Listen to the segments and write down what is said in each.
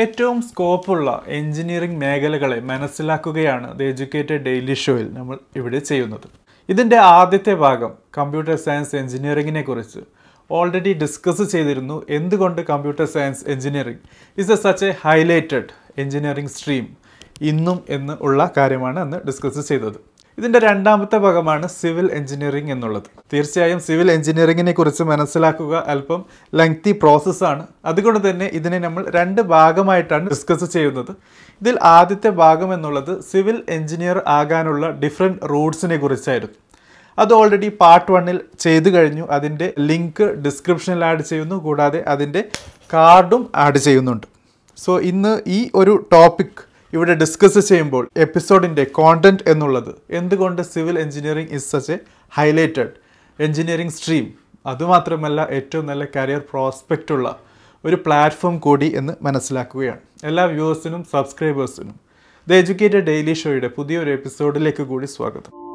ഏറ്റവും സ്കോപ്പുള്ള എഞ്ചിനീയറിംഗ് മേഖലകളെ മനസ്സിലാക്കുകയാണ് ദ എഡ്യൂക്കേറ്റഡ് ഡെയിലി ഷോയിൽ നമ്മൾ ഇവിടെ ചെയ്യുന്നത്. ഇതിന്റെ ആദ്യത്തെ ഭാഗം കമ്പ്യൂട്ടർ സയൻസ് എഞ്ചിനീയറിങ്ങിനെ കുറിച്ച് ഓൾറെഡി ഡിസ്കസ് ചെയ്തിരുന്നു. എന്തുകൊണ്ട് computer science engineering is a such a highlighted engineering stream ഇന്നും എന്ന് ഉള്ള കാര്യമാണ് അന്ന് ഡിസ്കസ് ചെയ്തത്. ഇതിന്റെ രണ്ടാമത്തെ ഭാഗമാണ് സിവിൽ എഞ്ചിനീയറിംഗ് എന്നുള്ളത്. തീർച്ചയായും സിവിൽ എഞ്ചിനീയറിങ്ങിനെ കുറിച്ച് മനസ്സിലാക്കുക അല്പം ലെങ്തി പ്രോസസ്സാണ് അതുകൊണ്ട് തന്നെ ഇതിനെ നമ്മൾ രണ്ട് ഭാഗമായിട്ടാണ് ഡിസ്കസ് ചെയ്യുന്നത്. ഇതിൽ ആദ്യത്തെ ഭാഗം എന്നുള്ളത് സിവിൽ എഞ്ചിനീയർ ആകാനുള്ള ഡിഫറെന്റ് റൂട്ട്സിനെ കുറിച്ചായിരുന്നു. അത് ഓൾറെഡി പാർട്ട് വണ്ണിൽ ചെയ്തു കഴിഞ്ഞു. അതിന്റെ ലിങ്ക് ഡിസ്ക്രിപ്ഷനിൽ ആഡ് ചെയ്യുന്നു. കൂടാതെ അതിന്റെ കാർഡും ആഡ് ചെയ്യുന്നുണ്ട്. സോ ഇന്ന് ഈ ഒരു ടോപ്പിക് ഇവിടെ ഡിസ്കസ് ചെയ്യുമ്പോൾ എപ്പിസോഡിന്റെ കോണ്ടന്റ് എന്നുള്ളത് എന്തുകൊണ്ട് civil engineering is such a highlighted engineering stream അതുമാത്രമല്ല ഏറ്റവും നല്ല കരിയർ പ്രോസ്പെക്റ്റ് ഉള്ള ഒരു പ്ലാറ്റ്ഫോം കൂടി എന്ന് മനസ്സിലാക്കുകയാണ്. എല്ലാ വ്യൂവേഴ്സിനും സബ്സ്ക്രൈബേഴ്സിനും ദ എഡ്യൂക്കേറ്റഡ് ഡെയിലി ഷോയുടെ പുതിയൊരു എപ്പിസോഡിലേക്ക് കൂടി സ്വാഗതം.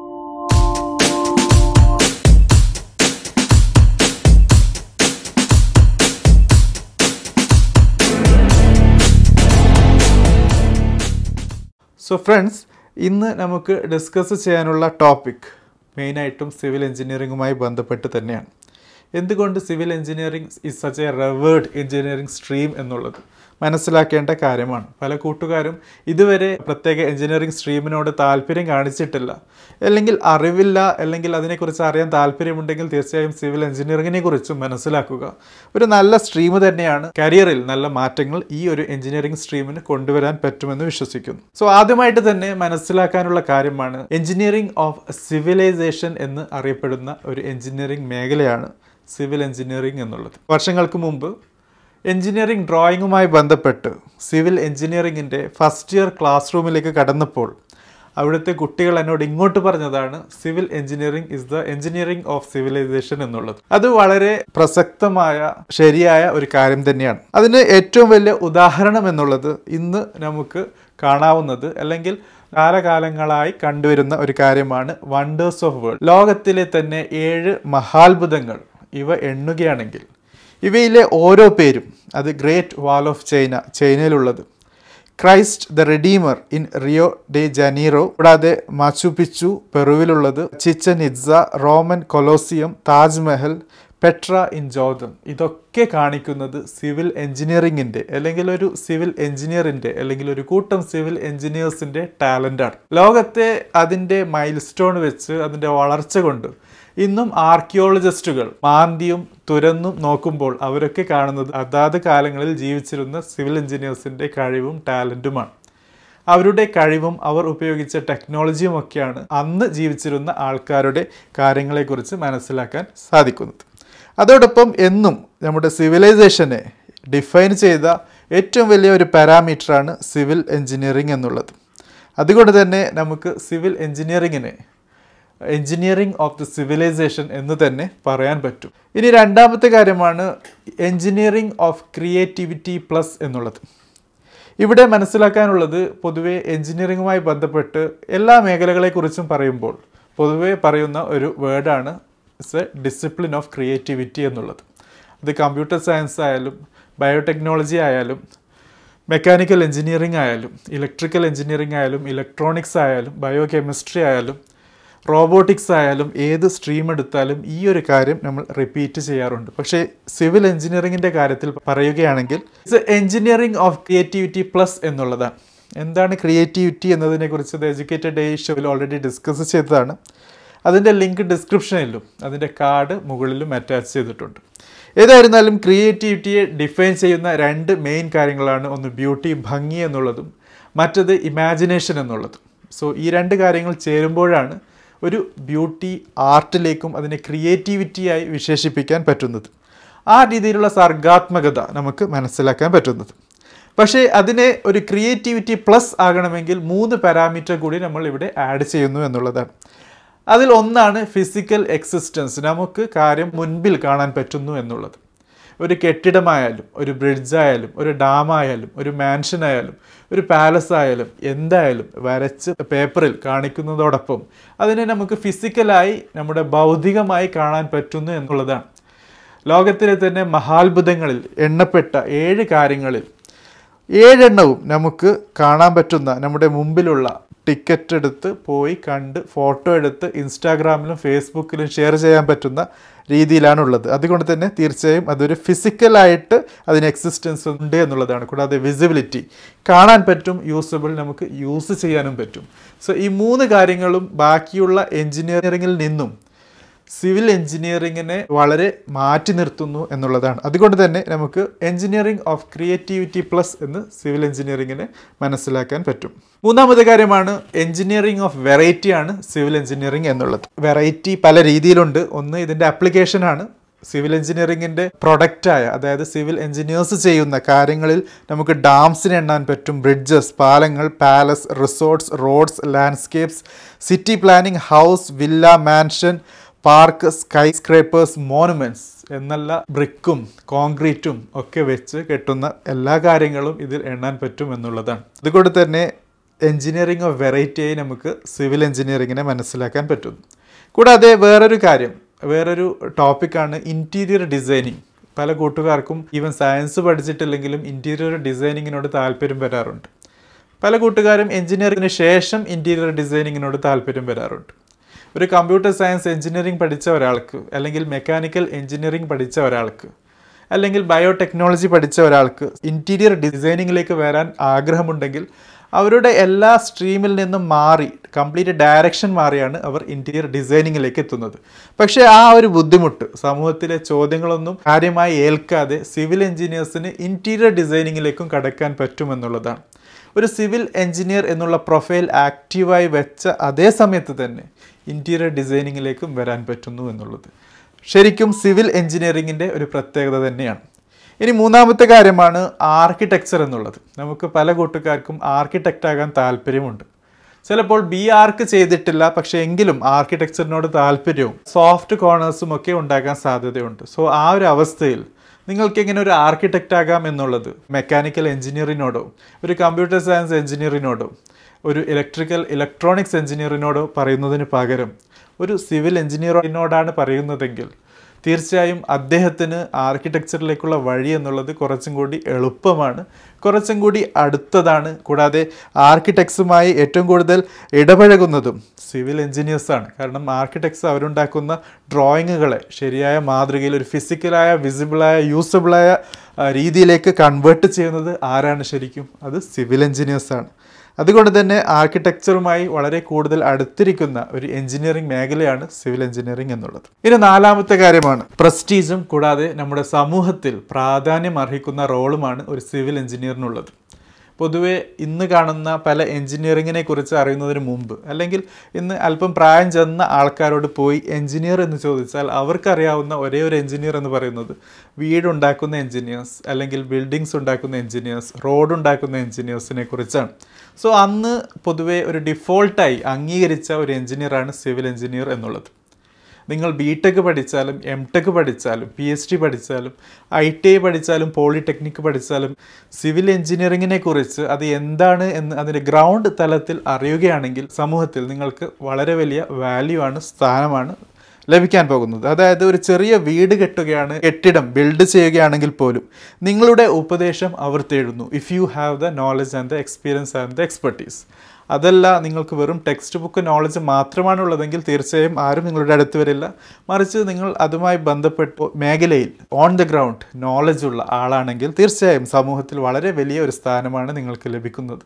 സോ ഫ്രണ്ട്സ് ഇന്ന് നമുക്ക് ഡിസ്കസ് ചെയ്യാനുള്ള ടോപ്പിക് മെയിനായിട്ടും സിവിൽ എഞ്ചിനീയറിങ്ങുമായി ബന്ധപ്പെട്ട് തന്നെയാണ്. എന്തുകൊണ്ട് civil engineering is such a revered engineering stream എന്നുള്ളത്? മനസ്സിലാക്കേണ്ട കാര്യമാണ്. പല കൂട്ടുകാരും ഇതുവരെ പ്രത്യേക എഞ്ചിനീയറിംഗ് സ്ട്രീമിനോട് താല്പര്യം കാണിച്ചിട്ടില്ല. അല്ലെങ്കിൽ അറിവില്ല അല്ലെങ്കിൽ അതിനെക്കുറിച്ച് അറിയാൻ താല്പര്യമുണ്ടെങ്കിൽ തീർച്ചയായും സിവിൽ എഞ്ചിനീയറിങ്ങിനെ കുറിച്ചും മനസ്സിലാക്കുക. ഒരു നല്ല സ്ട്രീം തന്നെയാണ് കരിയറിൽ നല്ല മാറ്റങ്ങൾ ഈ ഒരു എഞ്ചിനീയറിംഗ് സ്ട്രീമിന് കൊണ്ടുവരാൻ പറ്റുമെന്ന് വിശ്വസിക്കുന്നു. സോ ആദ്യമായിട്ട് തന്നെ മനസ്സിലാക്കാനുള്ള കാര്യമാണ് എഞ്ചിനീയറിംഗ് ഓഫ് സിവിലൈസേഷൻ എന്ന് അറിയപ്പെടുന്ന ഒരു എഞ്ചിനീയറിംഗ് മേഖലയാണ് സിവിൽ എഞ്ചിനീയറിംഗ് എന്നുള്ളത്. വർഷങ്ങൾക്ക് മുമ്പ് എഞ്ചിനീയറിംഗ് ഡ്രോയിങ്ങുമായി ബന്ധപ്പെട്ട് സിവിൽ എഞ്ചിനീയറിങ്ങിന്റെ ഫസ്റ്റ് ഇയർ ക്ലാസ് റൂമിലേക്ക് കടന്നപ്പോൾ അവിടുത്തെ കുട്ടികൾ എന്നോട് ഇങ്ങോട്ട് പറഞ്ഞതാണ് civil engineering is the engineering of civilization എന്നുള്ളത്. അത് വളരെ പ്രസക്തമായ ശരിയായ ഒരു കാര്യം തന്നെയാണ്. അതിന് ഏറ്റവും വലിയ ഉദാഹരണം എന്നുള്ളത് ഇന്ന് നമുക്ക് കാണാവുന്നത് അല്ലെങ്കിൽ കാലകാലങ്ങളായി കണ്ടുവരുന്ന ഒരു കാര്യമാണ് വണ്ടേഴ്സ് ഓഫ് വേൾഡ് ലോകത്തിലെ തന്നെ ഏഴ് മഹാത്ഭുതങ്ങൾ ഇവ എണ്ണുകയാണെങ്കിൽ ഇവയിലെ ഓരോ പേരും അത് great wall of China ചൈനയിലുള്ളത് Christ the Redeemer in Rio de Janeiro കൂടാതെ Machu Picchu പെറുവിലുള്ളത് Chichen Itza Roman Colosseum Taj Mahal Petra in Jordan ഇതൊക്കെ കാണിക്കുന്നത് സിവിൽ എഞ്ചിനീയറിംഗിന്റെ അല്ലെങ്കിൽ ഒരു സിവിൽ എഞ്ചിനീയറിന്റെ അല്ലെങ്കിൽ ഒരു കൂട്ടം സിവിൽ എഞ്ചിനീയേഴ്സിന്റെ ടാലന്റാണ് ലോകത്തെ അതിന്റെ മൈൽ സ്റ്റോൺ വെച്ച് അതിന്റെ വളർച്ച കൊണ്ട് ഇന്നും ആർക്കിയോളജിസ്റ്റുകൾ മാന്തിയും തുരന്നും നോക്കുമ്പോൾ അവരൊക്കെ കാണുന്നത് അതാത് കാലങ്ങളിൽ ജീവിച്ചിരുന്ന സിവിൽ എഞ്ചിനീയേഴ്സിന്റെ കഴിവും ടാലന്റുമാണ്. അവരുടെ കഴിവും അവർ ഉപയോഗിച്ച ടെക്നോളജിയും ഒക്കെയാണ് അന്ന് ജീവിച്ചിരുന്ന ആൾക്കാരുടെ കാര്യങ്ങളെക്കുറിച്ച് മനസ്സിലാക്കാൻ സാധിക്കുന്നത്. അതോടൊപ്പം എന്നും നമ്മുടെ സിവിലൈസേഷനെ ഡിഫൈൻ ചെയ്ത ഏറ്റവും വലിയ ഒരു പാരാമീറ്ററാണ് സിവിൽ എഞ്ചിനീയറിംഗ് എന്നുള്ളത്. അതുകൊണ്ട് തന്നെ നമുക്ക് സിവിൽ എഞ്ചിനീയറിങ്ങിനെ എഞ്ചിനീയറിംഗ് ഓഫ് ദി സിവിലൈസേഷൻ എന്ന് തന്നെ പറയാൻ പറ്റും. ഇനി രണ്ടാമത്തെ കാര്യമാണ് എഞ്ചിനീയറിംഗ് ഓഫ് ക്രിയേറ്റിവിറ്റി പ്ലസ് എന്നുള്ളത്. ഇവിടെ മനസ്സിലാക്കാനുള്ളത് പൊതുവേ എഞ്ചിനീയറിംഗുമായി ബന്ധപ്പെട്ട് എല്ലാ മേഖലകളെക്കുറിച്ചും പറയുമ്പോൾ പൊതുവെ പറയുന്ന ഒരു വേർഡാണ് it's a discipline of creativity എന്നുള്ളത്. അത് കമ്പ്യൂട്ടർ സയൻസ് ആയാലും ബയോടെക്നോളജി ആയാലും മെക്കാനിക്കൽ എഞ്ചിനീയറിംഗ് ആയാലും ഇലക്ട്രിക്കൽ എഞ്ചിനീയറിംഗ് ആയാലും ഇലക്ട്രോണിക്സ് ആയാലും ബയോ കെമിസ്ട്രി ആയാലും റോബോട്ടിക്സ് ആയാലും ഏത് സ്ട്രീം എടുത്താലും ഈ ഒരു കാര്യം നമ്മൾ റിപ്പീറ്റ് ചെയ്യാറുണ്ട്. പക്ഷേ സിവിൽ എഞ്ചിനീയറിങ്ങിന്റെ കാര്യത്തിൽ പറയുകയാണെങ്കിൽ it's engineering of creativity plus എന്നുള്ളതാണ്. എന്താണ് ക്രിയേറ്റിവിറ്റി എന്നതിനെക്കുറിച്ച് ദ എഡ്യൂക്കേറ്റഡ് ഡേ ഷോയിൽ ഓൾറെഡി ഡിസ്കസ് ചെയ്തതാണ്. അതിന്റെ ലിങ്ക് ഡിസ്ക്രിപ്ഷനിലും അതിന്റെ കാർഡ് മുകളിലും അറ്റാച്ച് ചെയ്തിട്ടുണ്ട്. ഏതായിരുന്നാലും ക്രിയേറ്റിവിറ്റിയെ ഡിഫൈൻ ചെയ്യുന്ന രണ്ട് മെയിൻ കാര്യങ്ങളാണ് ഒന്ന് ബ്യൂട്ടി ഭംഗി എന്നുള്ളതും മറ്റത് ഇമാജിനേഷൻ എന്നുള്ളതും. സോ ഈ രണ്ട് കാര്യങ്ങൾ ചേരുമ്പോഴാണ് ഒരു ബ്യൂട്ടി ആർട്ടിലേക്കും അതിനെ ക്രിയേറ്റിവിറ്റിയായി വിശേഷിപ്പിക്കാൻ പറ്റുന്നത്. ആ രീതിയിലുള്ള സർഗാത്മകത നമുക്ക് മനസ്സിലാക്കാൻ പറ്റുന്നത്. പക്ഷേ അതിനെ ഒരു ക്രിയേറ്റിവിറ്റി പ്ലസ് ആകണമെങ്കിൽ മൂന്ന് പാരാമീറ്റർ കൂടി നമ്മൾ ഇവിടെ ആഡ് ചെയ്യുന്നു എന്നുള്ളതാണ്. അതിൽ ഒന്നാണ് ഫിസിക്കൽ എക്സിസ്റ്റൻസ്. നമുക്ക് കാര്യം മുൻപിൽ കാണാൻ പറ്റുന്നു എന്നുള്ളത്. ഒരു കെട്ടിടമായാലും ഒരു ബ്രിഡ്ജായാലും ഒരു ഡാമായാലും ഒരു മാൻഷനായാലും ഒരു പാലസ് ആയാലും എന്തായാലും വരച്ച് പേപ്പറിൽ കാണിക്കുന്നതോടൊപ്പം അതിനെ നമുക്ക് ഫിസിക്കലായി നമ്മുടെ ഭൗതികമായി കാണാൻ പറ്റുന്നു എന്നുള്ളതാണ്. ലോകത്തിലെ തന്നെ മഹാത്ഭുതങ്ങളിൽ എണ്ണപ്പെട്ട ഏഴ് കാര്യങ്ങളിൽ ഏഴെണ്ണവും നമുക്ക് കാണാൻ പറ്റുന്ന നമ്മുടെ മുമ്പിലുള്ള ടിക്കറ്റ് എടുത്ത് പോയി കണ്ട് ഫോട്ടോ എടുത്ത് ഇൻസ്റ്റാഗ്രാമിലും ഫേസ്ബുക്കിലും ഷെയർ ചെയ്യാൻ പറ്റുന്ന രീതിയിലാണുള്ളത്. അതുകൊണ്ട് തന്നെ തീർച്ചയായും അതൊരു ഫിസിക്കലായിട്ട് അതിന് എക്സിസ്റ്റൻസ് ഉണ്ട് എന്നുള്ളതാണ്. കൂടാതെ വിസിബിലിറ്റി കാണാൻ പറ്റും യൂസബിൾ നമുക്ക് യൂസ് ചെയ്യാനും പറ്റും. സോ ഈ മൂന്ന് കാര്യങ്ങളും ബാക്കിയുള്ള എൻജിനീയറിങ്ങിൽ നിന്നും സിവിൽ എഞ്ചിനീയറിങ്ങിനെ വളരെ മാറ്റി നിർത്തുന്നു എന്നുള്ളതാണ്. അതുകൊണ്ട് തന്നെ നമുക്ക് എഞ്ചിനീയറിംഗ് ഓഫ് ക്രിയേറ്റിവിറ്റി പ്ലസ് എന്ന് സിവിൽ എഞ്ചിനീയറിങ്ങിനെ മനസ്സിലാക്കാൻ പറ്റും. മൂന്നാമത്തെ കാര്യമാണ് എഞ്ചിനീയറിംഗ് ഓഫ് വെറൈറ്റി ആണ് സിവിൽ എഞ്ചിനീയറിംഗ് എന്നുള്ളത്. വെറൈറ്റി പല രീതിയിലുണ്ട്. ഒന്ന് ഇതിന്റെ ആപ്ലിക്കേഷനാണ് സിവിൽ എഞ്ചിനീയറിങ്ങിന്റെ പ്രൊഡക്റ്റായ അതായത് സിവിൽ എഞ്ചിനീയേഴ്സ് ചെയ്യുന്ന കാര്യങ്ങളിൽ നമുക്ക് ഡാംസിനെ എണ്ണാൻ പറ്റും. ബ്രിഡ്ജസ് പാലങ്ങൾ palace resorts roads landscapes city planning house villa mansion park skyscrapers monuments എന്നല്ല ബ്രിക്കും കോൺക്രീറ്റും ഒക്കെ വെച്ച് കെട്ടുന്ന എല്ലാ കാര്യങ്ങളും ഇതിൽ എണ്ണാൻ പറ്റും എന്നുള്ളതാണ്. അതുകൊണ്ട് തന്നെ എൻജിനീയറിംഗ് ഓഫ് വെറൈറ്റിയായി നമുക്ക് സിവിൽ എഞ്ചിനീയറിങ്ങിനെ മനസ്സിലാക്കാൻ പറ്റും കൂടാതെ വേറൊരു കാര്യം വേറൊരു ടോപ്പിക്കാണ് ഇന്റീരിയർ ഡിസൈനിങ്. പല കൂട്ടുകാർക്കും ഈവൻ സയൻസ് പഠിച്ചിട്ടില്ലെങ്കിലും ഇന്റീരിയർ ഡിസൈനിങ്ങിനോട് താല്പര്യം വരാറുണ്ട്. പല കൂട്ടുകാരും എഞ്ചിനീയറിങ്ങിന് ശേഷം ഇന്റീരിയർ ഡിസൈനിങ്ങിനോട് താല്പര്യം വരാറുണ്ട്. ഒരു കമ്പ്യൂട്ടർ സയൻസ് എഞ്ചിനീയറിംഗ് പഠിച്ച ഒരാൾക്ക് അല്ലെങ്കിൽ മെക്കാനിക്കൽ എഞ്ചിനീയറിംഗ് പഠിച്ച ഒരാൾക്ക് അല്ലെങ്കിൽ ബയോടെക്നോളജി പഠിച്ച ഒരാൾക്ക് ഇന്റീരിയർ ഡിസൈനിങ്ങിലേക്ക് വരാൻ ആഗ്രഹമുണ്ടെങ്കിൽ അവരുടെ എല്ലാ സ്ട്രീമിൽ നിന്നും മാറി കംപ്ലീറ്റ് ഡയറക്ഷൻ മാറിയാണ് അവർ ഇന്റീരിയർ ഡിസൈനിങ്ങിലേക്ക് എത്തുന്നത്. പക്ഷേ ആ ഒരു ബുദ്ധിമുട്ട് സമൂഹത്തിലെ ചോദ്യങ്ങളൊന്നും കാര്യമായി ഏൽക്കാതെ സിവിൽ എഞ്ചിനീയേഴ്സിന് ഇന്റീരിയർ ഡിസൈനിങ്ങിലേക്കും കടക്കാൻ പറ്റുമെന്നുള്ളതാണ്. ഒരു സിവിൽ എഞ്ചിനീയർ എന്നുള്ള പ്രൊഫൈൽ ആക്റ്റീവായി വെച്ച അതേ സമയത്ത് തന്നെ ഇന്റീരിയർ ഡിസൈനിങ്ങിലേക്കും വരാൻ പറ്റുന്നു എന്നുള്ളത്. ശരിക്കും സിവിൽ എഞ്ചിനീയറിങ്ങിന്റെ ഒരു പ്രത്യേകത തന്നെയാണ്. ഇനി മൂന്നാമത്തെ കാര്യമാണ് ആർക്കിടെക്ചർ എന്നുള്ളത്. നമുക്ക് പല കൂട്ടുകാർക്കും ആർക്കിടെക്റ്റ് ആകാൻ താല്പര്യമുണ്ട്. ചിലപ്പോൾ ബി ആർക്ക് ചെയ്തിട്ടില്ല പക്ഷെ എങ്കിലും ആർക്കിടെക്ചറിനോട് താല്പര്യവും സോഫ്റ്റ് കോർണേഴ്സും ഒക്കെ ഉണ്ടാകാൻ സാധ്യതയുണ്ട്. സോ ആ ഒരു അവസ്ഥയിൽ നിങ്ങൾക്ക് എങ്ങനെ ഒരു ആർക്കിടെക്റ്റ് ആകാം എന്നുള്ളത്? മെക്കാനിക്കൽ എഞ്ചിനീയറിനോടോ ഒരു കമ്പ്യൂട്ടർ സയൻസ് എഞ്ചിനീയറിനോടോ ഒരു ഇലക്ട്രിക്കൽ ഇലക്ട്രോണിക്സ് എഞ്ചിനീയറിനോടോ പറയുന്നതിന് പകരം ഒരു സിവിൽ എഞ്ചിനീയറിനോടാണ് പറയുന്നതെങ്കിൽ തീർച്ചയായും അദ്ദേഹത്തിന് ആർക്കിടെക്ചറിലേക്കുള്ള വഴി എന്നുള്ളത് കുറച്ചും കൂടി എളുപ്പമാണ്. കുറച്ചും കൂടി അടുത്തതാണ്. കൂടാതെ ആർക്കിടെക്ട്സുമായി ഏറ്റവും കൂടുതൽ ഇടപഴകുന്നതും സിവിൽ എഞ്ചിനീയേഴ്സാണ്. കാരണം ആർക്കിടെക്ട്സ് അവരുണ്ടാക്കുന്ന ഡ്രോയിങ്ങുകളെ ശരിയായ മാതൃകയിൽ ഒരു ഫിസിക്കലായ വിസിബിളായ യൂസബിളായ രീതിയിലേക്ക് കൺവേർട്ട് ചെയ്യുന്നത് ആരാണ് ശരിക്കും? അത് സിവിൽ എഞ്ചിനീയേഴ്സാണ്. അതുകൊണ്ട് തന്നെ ആർക്കിടെക്ചറുമായി വളരെ കൂടുതൽ അടുത്തിരിക്കുന്ന ഒരു എഞ്ചിനീയറിംഗ് മേഖലയാണ് സിവിൽ എഞ്ചിനീയറിംഗ് എന്നുള്ളത്. ഇനി നാലാമത്തെ കാര്യമാണ്. പ്രസ്റ്റീജും കൂടാതെ നമ്മുടെ സമൂഹത്തിൽ പ്രാധാന്യം അർഹിക്കുന്ന റോളുമാണ് ഒരു സിവിൽ എഞ്ചിനീയറിനുള്ളത്. പൊതുവേ ഇന്ന് കാണുന്ന പല എഞ്ചിനീയറിങ്ങിനെ കുറിച്ച് അറിയുന്നതിന് മുമ്പ് അല്ലെങ്കിൽ ഇന്ന് അല്പം പ്രായം ചെന്ന ആൾക്കാരോട് പോയി എഞ്ചിനീയർ എന്ന് ചോദിച്ചാൽ അവർക്കറിയാവുന്ന ഒരേ ഒരു എഞ്ചിനീയർ എന്ന് പറയുന്നത് വീടുണ്ടാക്കുന്ന എഞ്ചിനീയേഴ്സ് അല്ലെങ്കിൽ ബിൽഡിങ്സ് ഉണ്ടാക്കുന്ന എഞ്ചിനീയേഴ്സ് റോഡ് ഉണ്ടാക്കുന്ന എഞ്ചിനീയേഴ്സിനെ കുറിച്ചാണ്. സോ അന്ന് പൊതുവെ ഒരു ഡിഫോൾട്ടായി അംഗീകരിച്ച ഒരു എഞ്ചിനീയറാണ് സിവിൽ എഞ്ചിനീയർ എന്നുള്ളത്. നിങ്ങൾ ബി ടെക് പഠിച്ചാലും എം ടെക് പഠിച്ചാലും പി എച്ച് ഡി പഠിച്ചാലും ഐ ടി ഐ പഠിച്ചാലും പോളിടെക്നിക് പഠിച്ചാലും സിവിൽ എഞ്ചിനീയറിങ്ങിനെ കുറിച്ച് അത് എന്താണ് എന്ന് അതിന്റെ ഗ്രൗണ്ട് തലത്തിൽ അറിയുകയാണെങ്കിൽ സമൂഹത്തിൽ നിങ്ങൾക്ക് വളരെ വലിയ വാല്യൂ ആണ് സ്ഥാനമാണ് ലഭിക്കാൻ പോകുന്നത്. അതായത് ഒരു ചെറിയ വീട് കെട്ടുകയാണ് കെട്ടിടം ബിൽഡ് ചെയ്യുകയാണെങ്കിൽ പോലും നിങ്ങളുടെ ഉപദേശം അവർ തേടുന്നു. If you have the knowledge and the experience and the expertise അതല്ല നിങ്ങൾക്ക് വെറും ടെക്സ്റ്റ് ബുക്ക് നോളജ് മാത്രമാണ് ഉള്ളതെങ്കിൽ തീർച്ചയായും ആരും നിങ്ങളുടെ അടുത്ത് വരില്ല. മറിച്ച് നിങ്ങൾ അതുമായി ബന്ധപ്പെട്ട് മേഖലയിൽ ഓൺ ദ ഗ്രൗണ്ട് നോളജ് ഉള്ള ആളാണെങ്കിൽ തീർച്ചയായും സമൂഹത്തിൽ വളരെ വലിയ ഒരു സ്ഥാനമാണ് നിങ്ങൾക്ക് ലഭിക്കുന്നത്.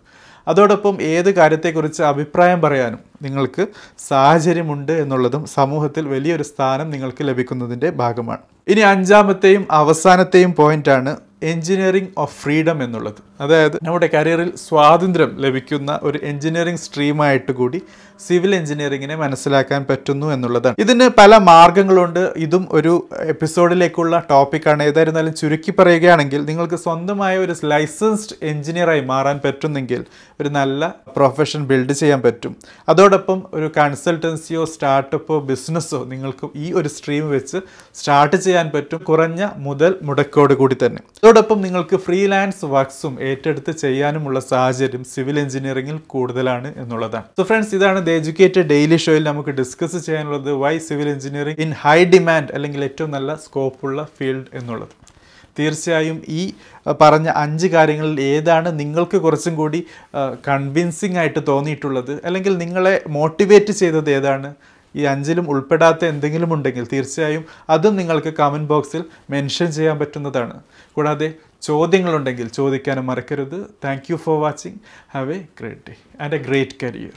അതോടൊപ്പം ഏത് കാര്യത്തെക്കുറിച്ച് അഭിപ്രായം പറയാനും നിങ്ങൾക്ക് സാഹചര്യമുണ്ട് എന്നുള്ളതും സമൂഹത്തിൽ വലിയൊരു സ്ഥാനം നിങ്ങൾക്ക് ലഭിക്കുന്നതിന്റെ ഭാഗമാണ്. ഇനി അഞ്ചാമത്തെയും അവസാനത്തെയും പോയിന്റാണ് എഞ്ചിനീയറിംഗ് ഓഫ് ഫ്രീഡം എന്നുള്ളത്. അതായത് നമ്മുടെ കരിയറിൽ സ്വാതന്ത്ര്യം ലഭിക്കുന്ന ഒരു എഞ്ചിനീയറിംഗ് സ്ട്രീമായിട്ട് കൂടി സിവിൽ എഞ്ചിനീയറിങ്ങിനെ മനസ്സിലാക്കാൻ പറ്റുന്നു എന്നുള്ളതാണ്. ഇതിന് പല മാർഗങ്ങളുണ്ട്. ഇതും ഒരു എപ്പിസോഡിലേക്കുള്ള ടോപ്പിക്കാണ്. ഏതായിരുന്നാലും ചുരുക്കി പറയുകയാണെങ്കിൽ നിങ്ങൾക്ക് സ്വന്തമായ ഒരു ലൈസൻസ്ഡ് എഞ്ചിനീയറായി മാറാൻ പറ്റുന്നെങ്കിൽ ഒരു നല്ല പ്രൊഫഷൻ ബിൽഡ് ചെയ്യാൻ പറ്റും. അതോടൊപ്പം ഒരു കൺസൾട്ടൻസിയോ സ്റ്റാർട്ടപ്പോ ബിസിനസ്സോ നിങ്ങൾക്ക് ഈ ഒരു സ്ട്രീം വെച്ച് സ്റ്റാർട്ട് ചെയ്യാൻ പറ്റും കുറഞ്ഞ മുതൽ മുടക്കോട് കൂടി തന്നെ. അതോടൊപ്പം നിങ്ങൾക്ക് ഫ്രീലാൻസ് വർക്ക്സും ഏറ്റെടുത്ത് ചെയ്യാനുമുള്ള സാഹചര്യം സിവിൽ എഞ്ചിനീയറിംഗിൽ കൂടുതലാണ് എന്നുള്ളതാണ്. സോ ഫ്രണ്ട്സ് ഇതാണ് ദ എഡ്യൂക്കേറ്റഡ് ഡെയിലി ഷോയിൽ നമുക്ക് ഡിസ്കസ് ചെയ്യാനുള്ളത് why civil engineering in high demand അല്ലെങ്കിൽ ഏറ്റവും നല്ല സ്കോപ്പുള്ള ഫീൽഡ് എന്നുള്ളത്. തീർച്ചയായും ഈ പറഞ്ഞ അഞ്ച് കാര്യങ്ങളിൽ ഏതാണ് നിങ്ങൾക്ക് കുറച്ചും കൂടി കൺവിൻസിങ് ആയിട്ട് തോന്നിയിട്ടുള്ളത് അല്ലെങ്കിൽ നിങ്ങളെ മോട്ടിവേറ്റ് ചെയ്തത് ഏതാണ് ഈ അഞ്ചിലും ഉൾപ്പെടാത്ത എന്തെങ്കിലും ഉണ്ടെങ്കിൽ തീർച്ചയായും അതും നിങ്ങൾക്ക് കമന്റ് ബോക്സിൽ മെൻഷൻ ചെയ്യാൻ പറ്റുന്നതാണ്. കൂടാതെ ചോദ്യങ്ങളുണ്ടെങ്കിൽ ചോദിക്കാനും മറക്കരുത്. Thank you for watching have a great day and a great career